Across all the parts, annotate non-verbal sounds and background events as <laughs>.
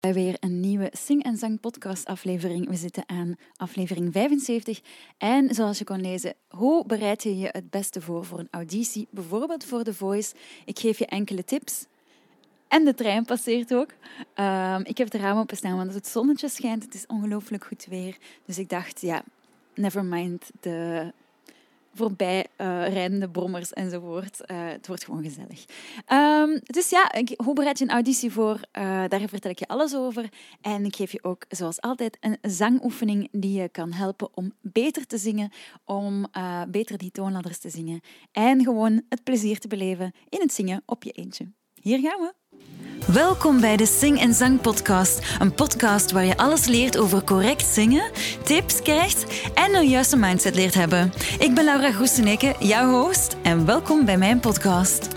Weer een nieuwe Sing en Zang podcast aflevering. We zitten aan aflevering 75. En zoals je kon lezen, hoe bereid je je het beste voor voor een auditie? Bijvoorbeeld voor The Voice. Ik geef je enkele tips. En de trein passeert ook. Um, ik heb de raam openstaan, want het zonnetje schijnt. Het is ongelooflijk goed weer. Dus ik dacht, ja, never mind de voorbij uh, rijdende brommers enzovoort. Uh, het wordt gewoon gezellig. Um, dus ja, hoe bereid je een auditie voor? Uh, daar vertel ik je alles over. En ik geef je ook, zoals altijd, een zangoefening die je kan helpen om beter te zingen, om beter die toonladders te zingen en gewoon het plezier te beleven in het zingen op je eentje. Hier gaan we. Welkom bij de Sing en Zang Podcast. Een podcast waar je alles leert over correct zingen, tips krijgt en een juiste mindset leert hebben. Ik ben Laura Groeseneke, jouw host, en welkom bij mijn podcast.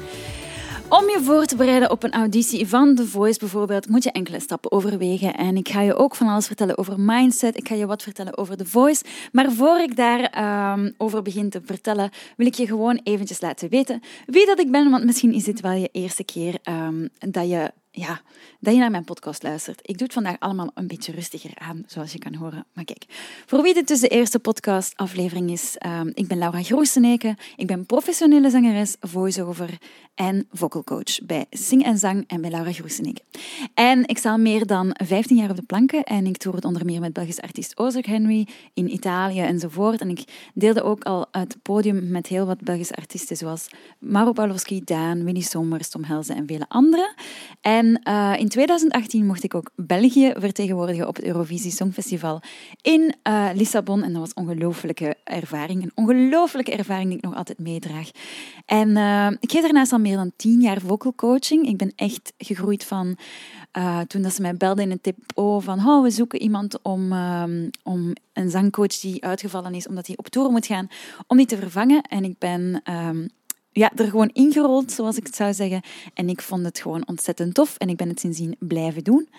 Om je voor te bereiden op een auditie van The Voice bijvoorbeeld, moet je enkele stappen overwegen. En ik ga je ook van alles vertellen over mindset. Ik ga je wat vertellen over The Voice. Maar voor ik daarover um, over begin te vertellen, wil ik je gewoon eventjes laten weten wie dat ik ben. Want misschien is dit wel je eerste keer um, dat je ja, dat je naar mijn podcast luistert. Ik doe het vandaag allemaal een beetje rustiger aan, zoals je kan horen. Maar kijk, voor wie dit dus de eerste podcastaflevering is, um, ik ben Laura Groeseneke. Ik ben professionele zangeres, voice-over en vocal coach bij Sing en Zang en bij Laura Groeseneke. En ik sta al meer dan 15 jaar op de planken en ik toer het onder meer met Belgisch artiest Ozark Henry in Italië enzovoort. En ik deelde ook al het podium met heel wat Belgische artiesten, zoals Maro Pawlowski, Daan, Winnie Somers, Tom Helze en vele anderen. En en uh, in 2018 mocht ik ook België vertegenwoordigen op het Eurovisie Songfestival in uh, Lissabon. En dat was een ongelooflijke ervaring. Een ongelooflijke ervaring die ik nog altijd meedraag. En uh, ik geef daarnaast al meer dan tien jaar vocal coaching. Ik ben echt gegroeid van toen dat ze mij belden in een tip oh, van oh, we zoeken iemand om, om een zangcoach die uitgevallen is omdat hij op tour moet gaan, om die te vervangen. En ik ben... Ja, er gewoon ingerold, zoals ik het zou zeggen. En ik vond het gewoon ontzettend tof en ik ben het sindsdien blijven doen.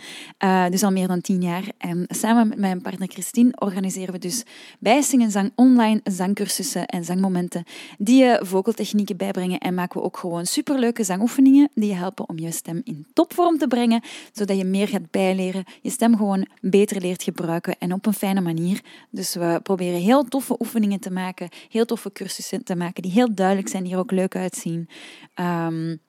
Uh, dus al meer dan tien jaar. En samen met mijn partner Christine organiseren we dus bij Sing online zangcursussen en zangmomenten die je vocaltechnieken bijbrengen. En maken we ook gewoon superleuke zangoefeningen die je helpen om je stem in topvorm te brengen, zodat je meer gaat bijleren, je stem gewoon beter leert gebruiken en op een fijne manier. Dus we proberen heel toffe oefeningen te maken, heel toffe cursussen te maken die heel duidelijk zijn, die er ook leuk uitzien. Um,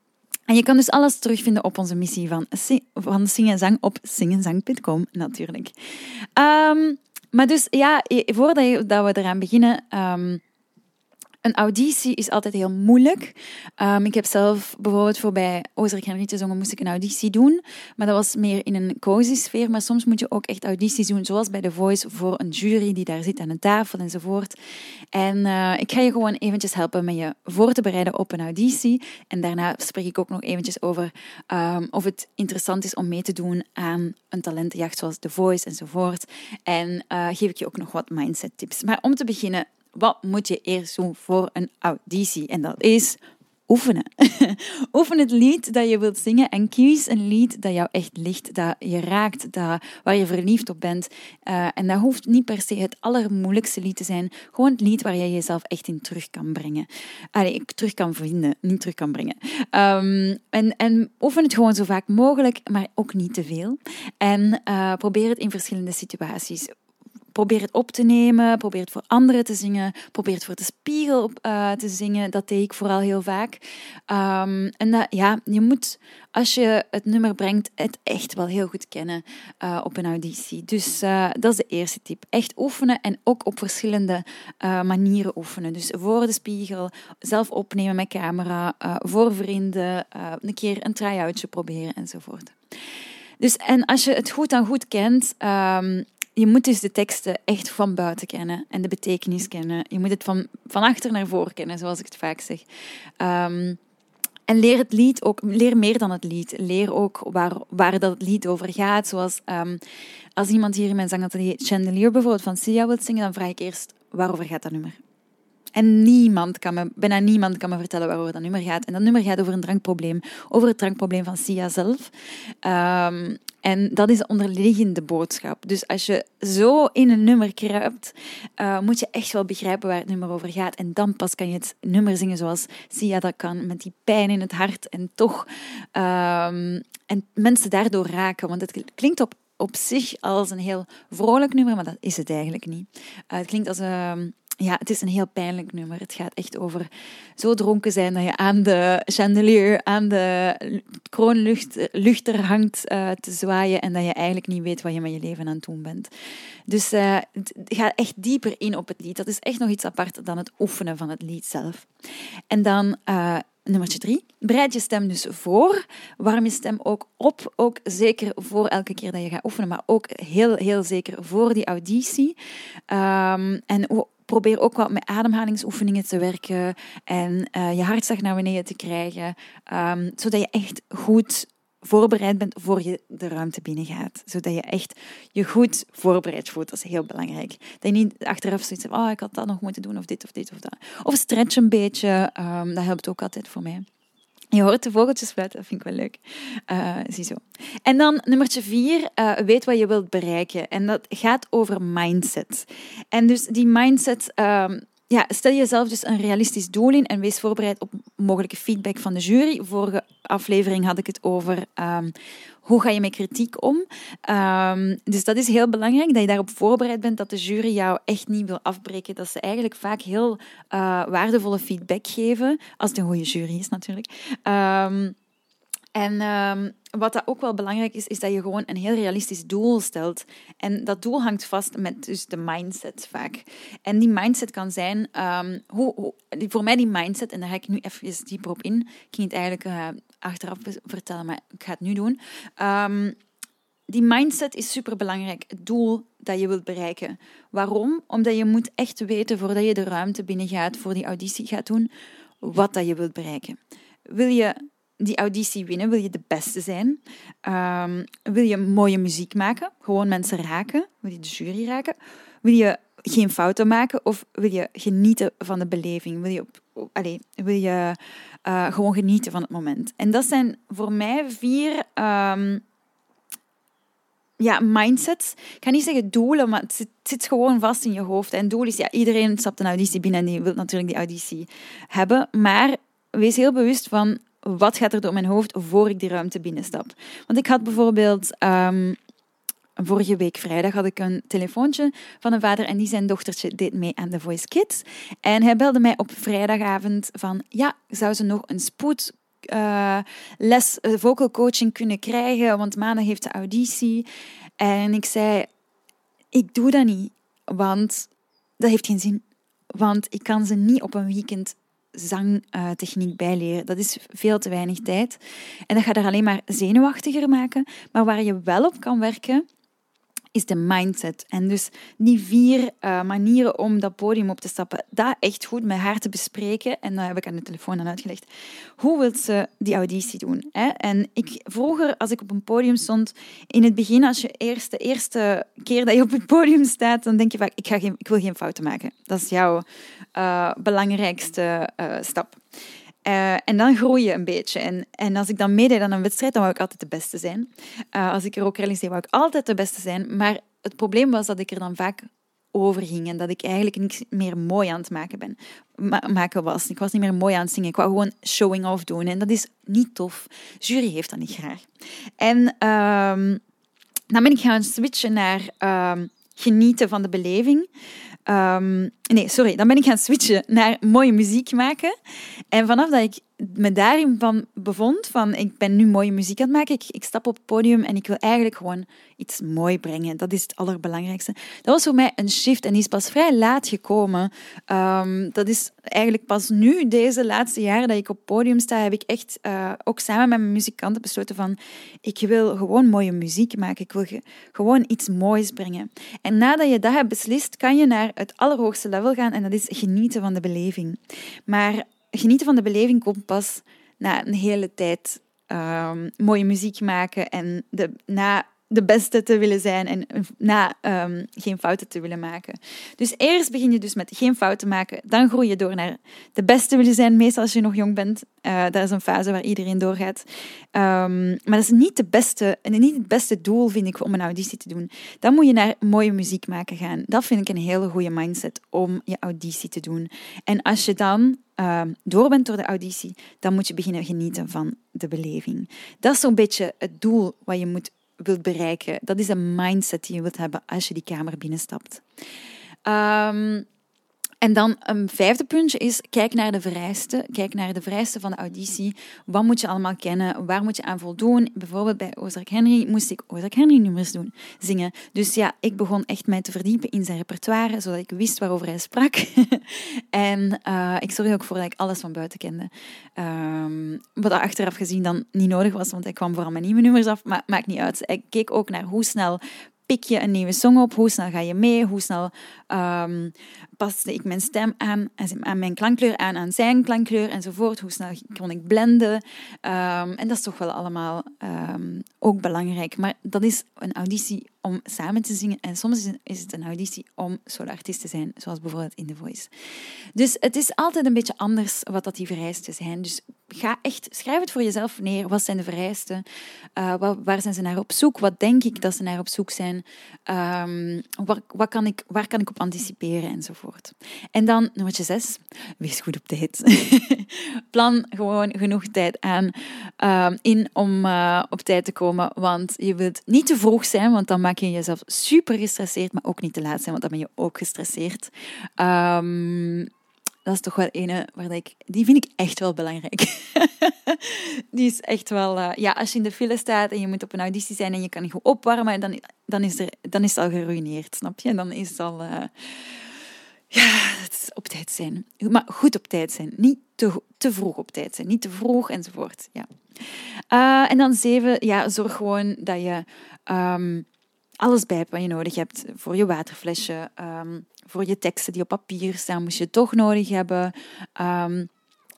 en je kan dus alles terugvinden op onze missie van, van Sing en Zang op singenzang.com natuurlijk. Um, maar dus ja, voordat we eraan beginnen, um, een auditie is altijd heel moeilijk. Um, ik heb zelf bijvoorbeeld voor bij Henry te zongen, moest ik een auditie doen. Maar dat was meer in een cozy sfeer. Maar soms moet je ook echt audities doen, zoals bij The Voice, voor een jury die daar zit aan een tafel enzovoort. En uh, ik ga je gewoon eventjes helpen met je voor te bereiden op een auditie. En daarna spreek ik ook nog eventjes over um, of het interessant is om mee te doen aan een talentenjacht zoals The Voice enzovoort. En uh, geef ik je ook nog wat mindset tips. Maar om te beginnen, wat moet je eerst doen voor een auditie? En dat is oefenen. <laughs> Oefen het lied dat je wilt zingen en kies een lied dat jou echt ligt, dat je raakt, dat, waar je verliefd op bent. Uh, en dat hoeft niet per se het allermoeilijkste lied te zijn. Gewoon het lied waar je jezelf echt in terug kan brengen. Allee, terug kan vinden, niet terug kan brengen. Um, en, en oefen het gewoon zo vaak mogelijk, maar ook niet te veel. En uh, probeer het in verschillende situaties probeer het op te nemen, probeer het voor anderen te zingen, probeer het voor de spiegel uh, te zingen. Dat deed ik vooral heel vaak. Um, en ja, je moet, als je het nummer brengt, het echt wel heel goed kennen uh, op een auditie. Dus uh, dat is de eerste tip. Echt oefenen en ook op verschillende manieren oefenen. Dus voor de spiegel, zelf opnemen met camera, voor vrienden, een keer een try-outje proberen enzovoort. Dus en als je het goed dan goed kent, um, je moet dus de teksten echt van buiten kennen en de betekenis kennen. Je moet het van, van achter naar voor kennen, zoals ik het vaak zeg. Um, en leer het lied ook, leer meer dan het lied. Leer ook waar, waar dat lied over gaat. Zoals um, als iemand hier in mijn zangatelier Chandelier bijvoorbeeld van Sia wil zingen, dan vraag ik eerst waarover gaat dat nummer? En niemand kan me, bijna niemand kan me vertellen waarover dat nummer gaat. En dat nummer gaat over een drankprobleem, over het drankprobleem van Sia zelf. Um, en dat is de onderliggende boodschap. Dus als je zo in een nummer kruipt, uh, moet je echt wel begrijpen waar het nummer over gaat. En dan pas kan je het nummer zingen zoals Sia dat kan, met die pijn in het hart en toch um, en mensen daardoor raken. Want het klinkt op, op zich als een heel vrolijk nummer, maar dat is het eigenlijk niet. Uh, het klinkt als een ja, het is een heel pijnlijk nummer. Het gaat echt over zo dronken zijn dat je aan de chandelier, aan de kroonluchter hangt uh, te zwaaien en dat je eigenlijk niet weet wat je met je leven aan het doen bent. Dus het gaat echt dieper in op het lied. Dat is echt nog iets apart dan het oefenen van het lied zelf. En dan uh, nummertje drie. Bereid je stem dus voor. Warm je stem ook op. Ook zeker voor elke keer dat je gaat oefenen, maar ook heel, heel zeker voor die auditie. Um, en probeer ook wat met ademhalingsoefeningen te werken en uh, je hartslag naar beneden te krijgen, um, zodat je echt goed voorbereid bent voor je de ruimte binnengaat. Zodat je echt je goed voorbereid voelt. Dat is heel belangrijk. Dat je niet achteraf zoiets hebt, oh, ik had dat nog moeten doen, of dit, of dit, of dat. Of stretch een beetje, um, dat helpt ook altijd voor mij. Je hoort de vogeltjes fluiten, dat vind ik wel leuk. Uh, ziezo. En dan nummertje vier, uh, weet wat je wilt bereiken. En dat gaat over mindset. En dus die mindset, um, ja, stel jezelf dus een realistisch doel in en wees voorbereid op mogelijke feedback van de jury. Vorige aflevering had ik het over um, hoe ga je met kritiek om? Um, dus dat is heel belangrijk, dat je daarop voorbereid bent, dat de jury jou echt niet wil afbreken. Dat ze eigenlijk vaak heel uh, waardevolle feedback geven, als het een goede jury is natuurlijk. Um, en um, wat dat ook wel belangrijk is, is dat je gewoon een heel realistisch doel stelt. En dat doel hangt vast met dus de mindset vaak. En die mindset kan zijn, um, hoe, voor mij die mindset, en daar ga ik nu even dieper op in. Ik ging het eigenlijk uh, achteraf vertellen, maar ik ga het nu doen. Um, die mindset is super belangrijk. Het doel dat je wilt bereiken. Waarom? Omdat je moet echt weten voordat je de ruimte binnengaat, voor die auditie gaat doen, wat dat je wilt bereiken. Wil je die auditie winnen? Wil je de beste zijn? Um, wil je mooie muziek maken? Gewoon mensen raken? Wil je de jury raken? Wil je geen fouten maken of wil je genieten van de beleving? Wil je, op, allez, wil je uh, gewoon genieten van het moment? En dat zijn voor mij vier um, ja, mindsets. Ik ga niet zeggen doelen, maar het zit, het zit, gewoon vast in je hoofd. En doel is, ja, iedereen stapt een auditie binnen en die wil natuurlijk die auditie hebben. Maar wees heel bewust van wat gaat er door mijn hoofd voor ik die ruimte binnenstap. Want ik had bijvoorbeeld um, vorige week vrijdag had ik een telefoontje van een vader en die zijn dochtertje deed mee aan The Voice Kids. En hij belde mij op vrijdagavond van ja, zou ze nog een spoed uh, les uh, vocal coaching kunnen krijgen, want maandag heeft de auditie. En ik zei, ik doe dat niet, want dat heeft geen zin. Want ik kan ze niet op een weekend zangtechniek bijleren. Dat is veel te weinig tijd. En dat gaat er alleen maar zenuwachtiger maken. Maar waar je wel op kan werken, is de mindset. En dus die vier uh, manieren om dat podium op te stappen, dat echt goed met haar te bespreken. En dan heb ik aan de telefoon aan uitgelegd. Hoe wil ze die auditie doen? Hè? En ik, vroeger, als ik op een podium stond, in het begin, als je eerst, de eerste keer dat je op het podium staat, dan denk je vaak, ik, ga geen, ik wil geen fouten maken. Dat is jouw uh, belangrijkste uh, stap. Uh, en dan groei je een beetje. En, en als ik dan meedeed aan een wedstrijd, dan wou ik altijd de beste zijn. Uh, als ik er ook realiseerde, wou ik altijd de beste zijn. Maar het probleem was dat ik er dan vaak over ging en dat ik eigenlijk niks meer mooi aan het maken, ben, ma maken was. Ik was niet meer mooi aan het zingen. Ik wou gewoon showing off doen en dat is niet tof. Jury heeft dat niet graag. En um, dan ben ik gaan switchen naar um, genieten van de beleving. Um, nee, sorry. Dan ben ik gaan switchen naar mooie muziek maken. En vanaf dat ik me daarin van bevond, van ik ben nu mooie muziek aan het maken, ik, ik stap op het podium en ik wil eigenlijk gewoon iets mooi brengen. Dat is het allerbelangrijkste. Dat was voor mij een shift en die is pas vrij laat gekomen. Um, dat is eigenlijk pas nu, deze laatste jaren dat ik op het podium sta, heb ik echt uh, ook samen met mijn muzikanten besloten van ik wil gewoon mooie muziek maken. Ik wil gewoon iets moois brengen. En nadat je dat hebt beslist, kan je naar het allerhoogste level gaan en dat is genieten van de beleving. Maar genieten van de beleving komt pas na een hele tijd um, mooie muziek maken en de, na de beste te willen zijn en na ehm, geen fouten te willen maken. Dus eerst begin je dus met geen fouten maken, dan groei je door naar de beste willen zijn, meestal als je nog jong bent. Uh, dat is een fase waar iedereen doorgaat. Um, maar dat is niet, de beste, niet het beste doel, vind ik, om een auditie te doen. Dan moet je naar mooie muziek maken gaan. Dat vind ik een hele goede mindset om je auditie te doen. En als je dan uh, door bent door de auditie, dan moet je beginnen genieten van de beleving. Dat is zo'n beetje het doel wat je moet wilt bereiken. Dat is een mindset die je wilt hebben als je die kamer binnenstapt. Um, en dan een vijfde puntje is, kijk naar de vereisten. Kijk naar de vereisten van de auditie. Wat moet je allemaal kennen? Waar moet je aan voldoen? Bijvoorbeeld bij Ozark Henry moest ik Ozark Henry nummers doen, zingen. Dus ja, ik begon echt mij te verdiepen in zijn repertoire, zodat ik wist waarover hij sprak. <laughs> en uh, ik zorgde ook voor dat ik alles van buiten kende. Um, wat achteraf gezien dan niet nodig was, want hij kwam vooral mijn nieuwe nummers af, maar maakt niet uit. Ik keek ook naar hoe snel pik je een nieuwe song op? Hoe snel ga je mee? Hoe snel um, paste ik mijn stem aan, aan mijn klankkleur aan, aan zijn klankkleur enzovoort? Hoe snel kon ik blenden? Um, en dat is toch wel allemaal um, ook belangrijk. Maar dat is een auditie om samen te zingen en soms is het een auditie om solo-artiest te zijn, zoals bijvoorbeeld in The Voice. Dus het is altijd een beetje anders wat dat die vereisten zijn. Dus ga echt, schrijf het voor jezelf neer. Wat zijn de vereisten? Uh, waar, zijn ze naar op zoek? Wat denk ik dat ze naar op zoek zijn? Waar, wat kan ik, waar kan ik op anticiperen? Enzovoort. En dan nummer zes, wees goed op tijd. <laughs> Plan gewoon genoeg tijd aan um, in om uh, op tijd te komen, want je wilt niet te vroeg zijn, want dan maak je jezelf super gestresseerd, maar ook niet te laat zijn, want dan ben je ook gestresseerd. Um, dat is toch wel een waar ik, die vind ik echt wel belangrijk. <laughs> die is echt wel, uh, ja, als je in de file staat en je moet op een auditie zijn en je kan niet goed opwarmen, dan, dan, is, er, dan is het al geruineerd, snap je? Dan is het al, uh, ja, is op tijd zijn. Maar goed op tijd zijn, niet te, te vroeg op tijd zijn, niet te vroeg enzovoort, ja. Uh, en dan zeven, ja, zorg gewoon dat je um, alles bij hebt wat je nodig hebt voor je waterflesje, um, voor je teksten die op papier staan, moest je toch nodig hebben. Um,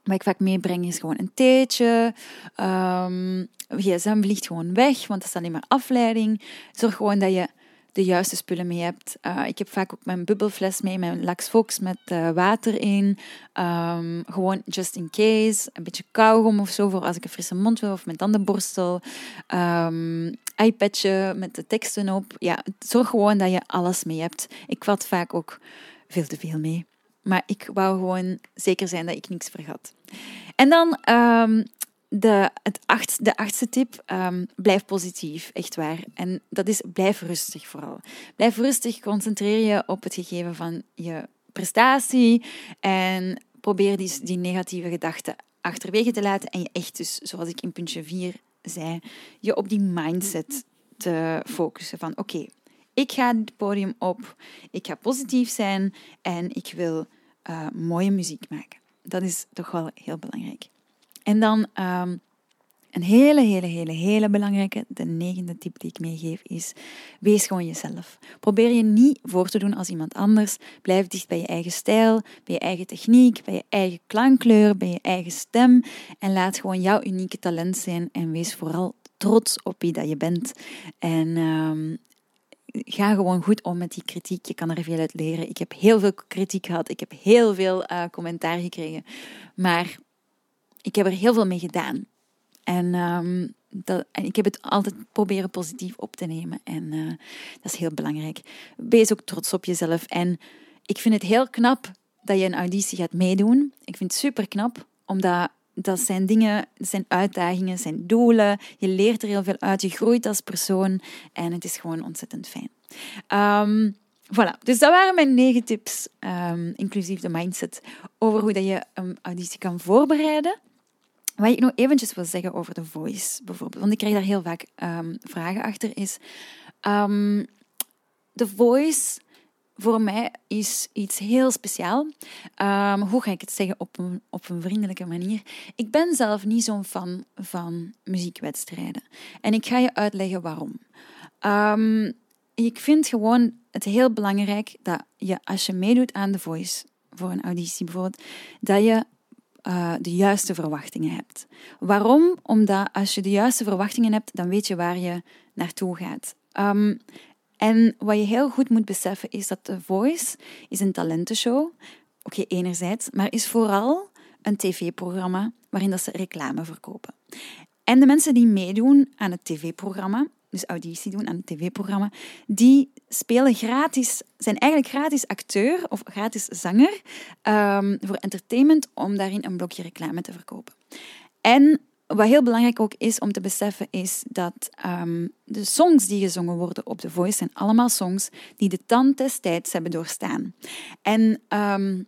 wat ik vaak meebreng is gewoon een theetje. Um, gsm vliegt gewoon weg, want dat is alleen maar afleiding. Zorg gewoon dat je de juiste spullen mee hebt. Uh, ik heb vaak ook mijn bubbelfles mee, mijn Lax Fox met uh, water in. Um, gewoon just in case. Een beetje kauwgom of zo voor als ik een frisse mond wil of mijn tandenborstel. Um, iPadje met de teksten op. Ja, zorg gewoon dat je alles mee hebt. Ik had vaak ook veel te veel mee. Maar ik wou gewoon zeker zijn dat ik niks vergat. En dan um, de, het acht, de achtste tip, um, blijf positief, echt waar. En dat is, blijf rustig vooral. Blijf rustig, concentreer je op het gegeven van je prestatie en probeer die, die negatieve gedachten achterwege te laten en je echt dus, zoals ik in puntje 4 zei, je op die mindset te focussen van oké, ik ga het podium op, ik ga positief zijn en ik wil uh, mooie muziek maken. Dat is toch wel heel belangrijk. En dan um, een hele, hele, hele, hele belangrijke, de negende tip die ik meegeef, is wees gewoon jezelf. Probeer je niet voor te doen als iemand anders. Blijf dicht bij je eigen stijl, bij je eigen techniek, bij je eigen klankkleur, bij je eigen stem. En laat gewoon jouw unieke talent zijn en wees vooral trots op wie dat je bent. En um, ga gewoon goed om met die kritiek. Je kan er veel uit leren. Ik heb heel veel kritiek gehad. Ik heb heel veel uh, commentaar gekregen. Maar ik heb er heel veel mee gedaan. En, um, dat, en ik heb het altijd proberen positief op te nemen. En uh, dat is heel belangrijk. Wees ook trots op jezelf. En ik vind het heel knap dat je een auditie gaat meedoen. Ik vind het super knap, omdat dat zijn dingen, zijn uitdagingen, zijn doelen. Je leert er heel veel uit, je groeit als persoon en het is gewoon ontzettend fijn. Um, voilà, dus dat waren mijn negen tips, um, inclusief de mindset, over hoe dat je een auditie kan voorbereiden. Wat ik nog eventjes wil zeggen over de voice, bijvoorbeeld, want ik krijg daar heel vaak um, vragen achter, is de voice voor mij is iets heel speciaal. Um, hoe ga ik het zeggen op een, op een vriendelijke manier? Ik ben zelf niet zo'n fan van muziekwedstrijden. En ik ga je uitleggen waarom. ik vind gewoon het heel belangrijk dat je, als je meedoet aan The Voice, voor een auditie bijvoorbeeld, dat je uh, de juiste verwachtingen hebt. Waarom? Omdat als je de juiste verwachtingen hebt, dan weet je waar je naartoe gaat. Ehm, en wat je heel goed moet beseffen is dat The Voice is een talentenshow. Oké, enerzijds, maar is vooral een tv-programma waarin dat ze reclame verkopen. En de mensen die meedoen aan het tv-programma, dus auditie doen aan tv-programma, die spelen gratis, zijn eigenlijk gratis acteur of gratis zanger um, voor entertainment om daarin een blokje reclame te verkopen. En wat heel belangrijk ook is om te beseffen, is dat um, de songs die gezongen worden op The Voice zijn allemaal songs die de tand des tijds hebben doorstaan. En um,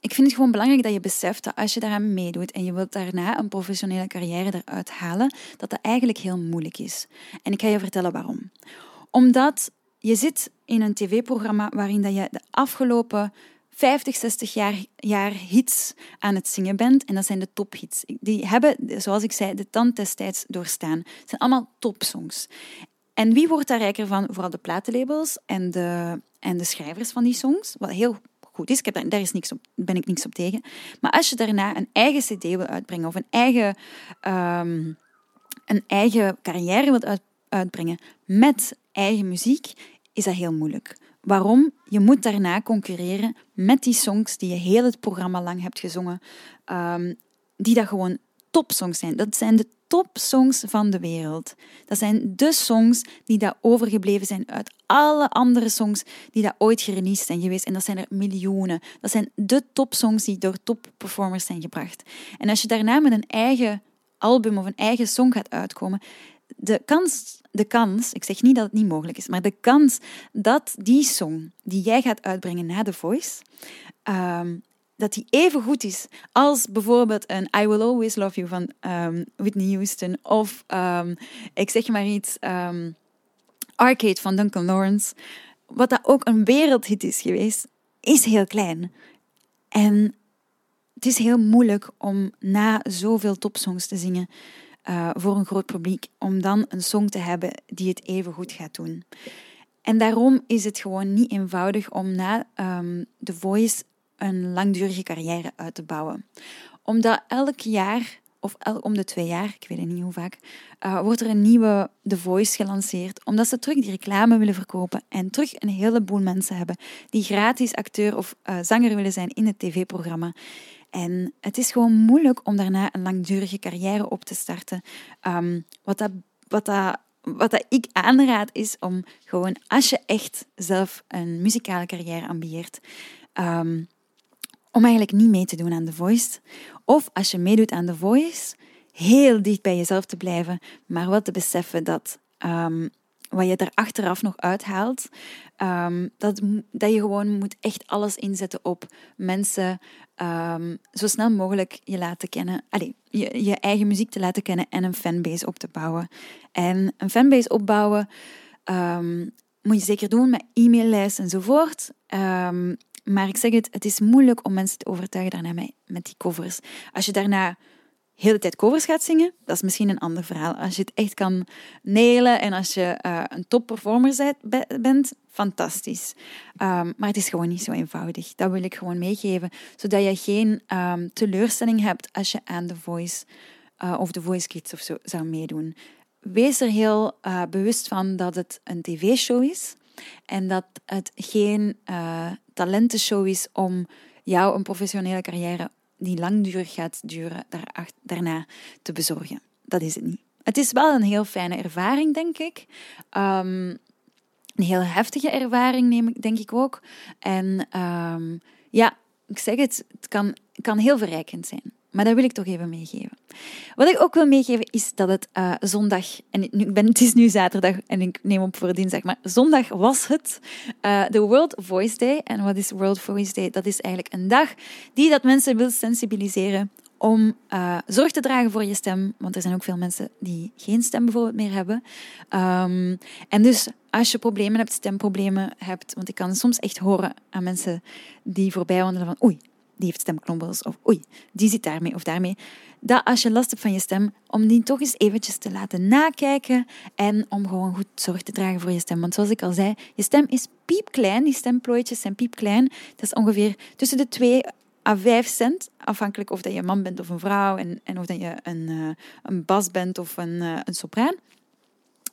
ik vind het gewoon belangrijk dat je beseft dat als je daaraan meedoet en je wilt daarna een professionele carrière eruit halen, dat dat eigenlijk heel moeilijk is. En ik ga je vertellen waarom. Omdat je zit in een tv-programma waarin dat je de afgelopen 50, 60 jaar, jaar hits aan het zingen bent. En dat zijn de tophits. Die hebben, zoals ik zei, de tand destijds doorstaan. Het zijn allemaal topsongs. En wie wordt daar rijker van? Vooral de platenlabels en de, en de schrijvers van die songs. Wat heel is. Ik heb daar, is niks op, ben ik niks op tegen. Maar als je daarna een eigen cd wil uitbrengen of een eigen, um, een eigen carrière wilt uit, uitbrengen met eigen muziek, is dat heel moeilijk. Waarom? Je moet daarna concurreren met die songs die je heel het programma lang hebt gezongen, um, die dat gewoon topsongs zijn. Dat zijn de topsongs van de wereld. Dat zijn de songs die daar overgebleven zijn uit alle andere songs die daar ooit gereleased zijn geweest. En dat zijn er miljoenen. Dat zijn de topsongs die door topperformers zijn gebracht. En als je daarna met een eigen album of een eigen song gaat uitkomen, de kans, de kans, ik zeg niet dat het niet mogelijk is, maar de kans dat die song die jij gaat uitbrengen na The Voice, um, dat die even goed is als bijvoorbeeld een I Will Always Love You van um, Whitney Houston of um, ik zeg maar iets Arcade van Duncan Lawrence, wat dat ook een wereldhit is geweest, is heel klein. En het is heel moeilijk om na zoveel topsongs te zingen uh, voor een groot publiek, om dan een song te hebben die het even goed gaat doen. En daarom is het gewoon niet eenvoudig om na um, The Voice een langdurige carrière uit te bouwen. Omdat elk jaar, of om de twee jaar, ik weet niet hoe vaak, uh, wordt er een nieuwe The Voice gelanceerd. Omdat ze terug die reclame willen verkopen en terug een heleboel mensen hebben die gratis acteur of uh, zanger willen zijn in het tv-programma. En het is gewoon moeilijk om daarna een langdurige carrière op te starten. Um, wat dat, wat dat wat ik aanraad is om gewoon, als je echt zelf een muzikale carrière ambieert, um, om eigenlijk niet mee te doen aan The Voice. Of als je meedoet aan The Voice, heel dicht bij jezelf te blijven, maar wel te beseffen dat um, wat je er achteraf nog uithaalt, um, dat, dat je gewoon moet echt alles inzetten op mensen um, zo snel mogelijk je laten kennen. Allee, je, je eigen muziek te laten kennen en een fanbase op te bouwen. En een fanbase opbouwen moet je zeker doen met e-maillijsten enzovoort. Maar ik zeg het, het is moeilijk om mensen te overtuigen daarna met, die covers. Als je daarna de hele tijd covers gaat zingen, dat is misschien een ander verhaal. Als je het echt kan nelen en als je uh, een topperformer bent, fantastisch. Um, maar het is gewoon niet zo eenvoudig. Dat wil ik gewoon meegeven, zodat je geen um, teleurstelling hebt als je aan The Voice uh, of The Voice Kids of zo zou meedoen. Wees er heel uh, bewust van dat het een tv-show is en dat het geen talentenshow is om jou een professionele carrière die langdurig gaat duren, daarna te bezorgen. Dat is het niet. Het is wel een heel fijne ervaring, denk ik. Um, een heel heftige ervaring, neem ik, denk ik ook. En um, ja, ik zeg het, het kan, kan heel verrijkend zijn. Maar dat wil ik toch even meegeven. Wat ik ook wil meegeven is dat het uh, zondag, en nu, ben, het is nu zaterdag en ik neem op voor dinsdag, maar zondag was het uh, de World Voice Day. En wat is World Voice Day? Dat is eigenlijk een dag die dat mensen wil sensibiliseren om uh, zorg te dragen voor je stem. Want er zijn ook veel mensen die geen stem bijvoorbeeld meer hebben. Um, en dus als je problemen hebt, stemproblemen hebt, want ik kan soms echt horen aan mensen die voorbij wandelen van oei, die heeft stemknobbels, of oei, die zit daarmee of daarmee. Dat als je last hebt van je stem, om die toch eens eventjes te laten nakijken en om gewoon goed zorg te dragen voor je stem. Want zoals ik al zei, je stem is piepklein, die stemplooitjes zijn piepklein. Dat is ongeveer tussen de 2 à 5 cent, afhankelijk of dat je een man bent of een vrouw en, en of dat je een, uh, een bas bent of een, uh, een sopraan.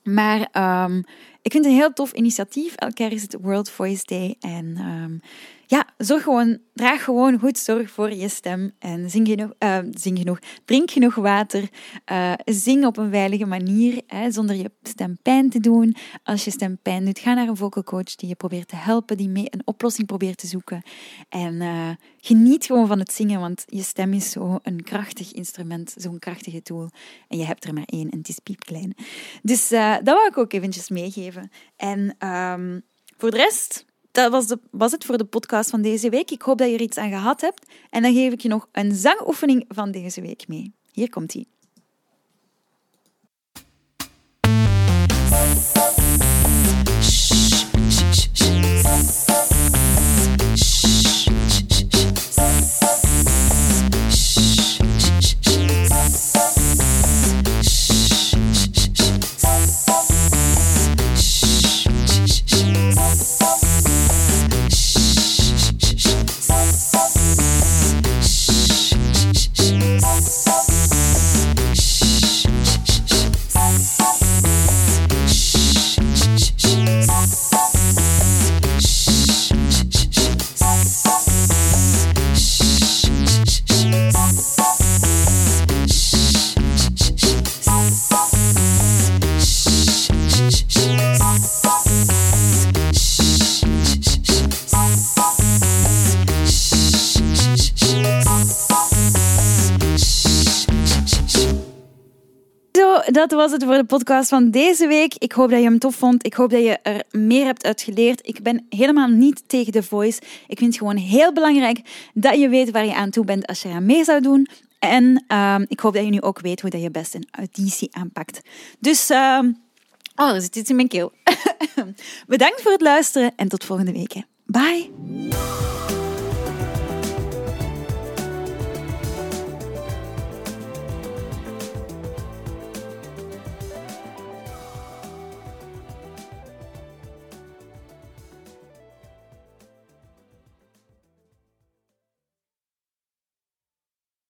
Maar um, ik vind het een heel tof initiatief. Elk jaar is het World Voice Day. En um, ja, zorg gewoon, draag gewoon goed zorg voor je stem. En zing genoeg, uh, zing genoeg drink genoeg water. Uh, zing op een veilige manier, hè, zonder je stem pijn te doen. Als je stem pijn doet, ga naar een vocal coach die je probeert te helpen, die mee een oplossing probeert te zoeken. En uh, geniet gewoon van het zingen, want je stem is zo'n krachtig instrument, zo'n krachtige tool. En je hebt er maar één en het is piepklein. Dus dat wou ik ook eventjes meegeven. En um, voor de rest dat was, de, was het voor de podcast van deze week. Ik hoop dat je er iets aan gehad hebt. En dan geef ik je nog een zangoefening van deze week mee. Hier komt dat was het voor de podcast van deze week. Ik hoop dat je hem tof vond. Ik hoop dat je er meer hebt uit geleerd. Ik ben helemaal niet tegen de voice. Ik vind het gewoon heel belangrijk dat je weet waar je aan toe bent als je eraan mee zou doen. En uh, ik hoop dat je nu ook weet hoe dat je best een auditie aanpakt. Dus, uh, oh, er zit iets in mijn keel. <laughs> Bedankt voor het luisteren en tot volgende week. Bye!